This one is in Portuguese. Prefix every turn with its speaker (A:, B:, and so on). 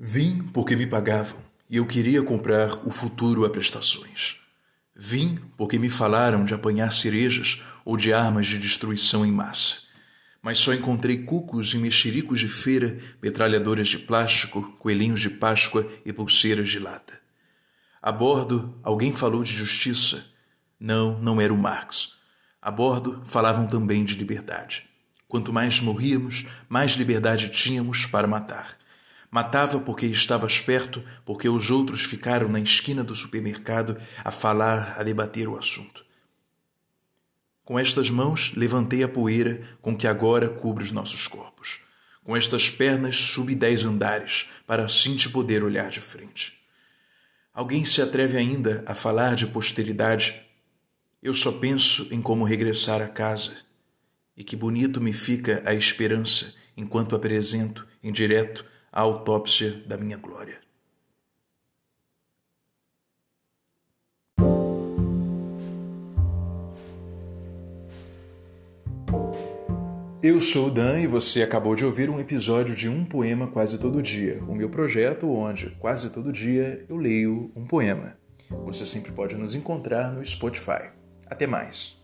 A: Vim porque me pagavam e eu queria comprar o futuro a prestações. Vim porque me falaram de apanhar cerejas ou de armas de destruição em massa. Mas só encontrei cucos e mexericos de feira, metralhadoras de plástico, coelhinhos de Páscoa e pulseiras de lata. A bordo, alguém falou de justiça. Não, não era o Marx. A bordo, falavam também de liberdade. Quanto mais morríamos, mais liberdade tínhamos para matar. Matava porque estavas perto, porque os outros ficaram na esquina do supermercado a falar, a debater o assunto. Com estas mãos levantei a poeira com que agora cubre os nossos corpos. Com estas pernas subi dez andares, para assim te poder olhar de frente. Alguém se atreve ainda a falar de posteridade? Eu só penso em como regressar a casa. E que bonito me fica a esperança enquanto apresento, em direto, a autópsia da minha glória. Eu sou o Dan e você acabou de ouvir um episódio de Um Poema Quase Todo Dia, o meu projeto onde, quase todo dia, eu leio um poema. Você sempre pode nos encontrar no Spotify. Até mais!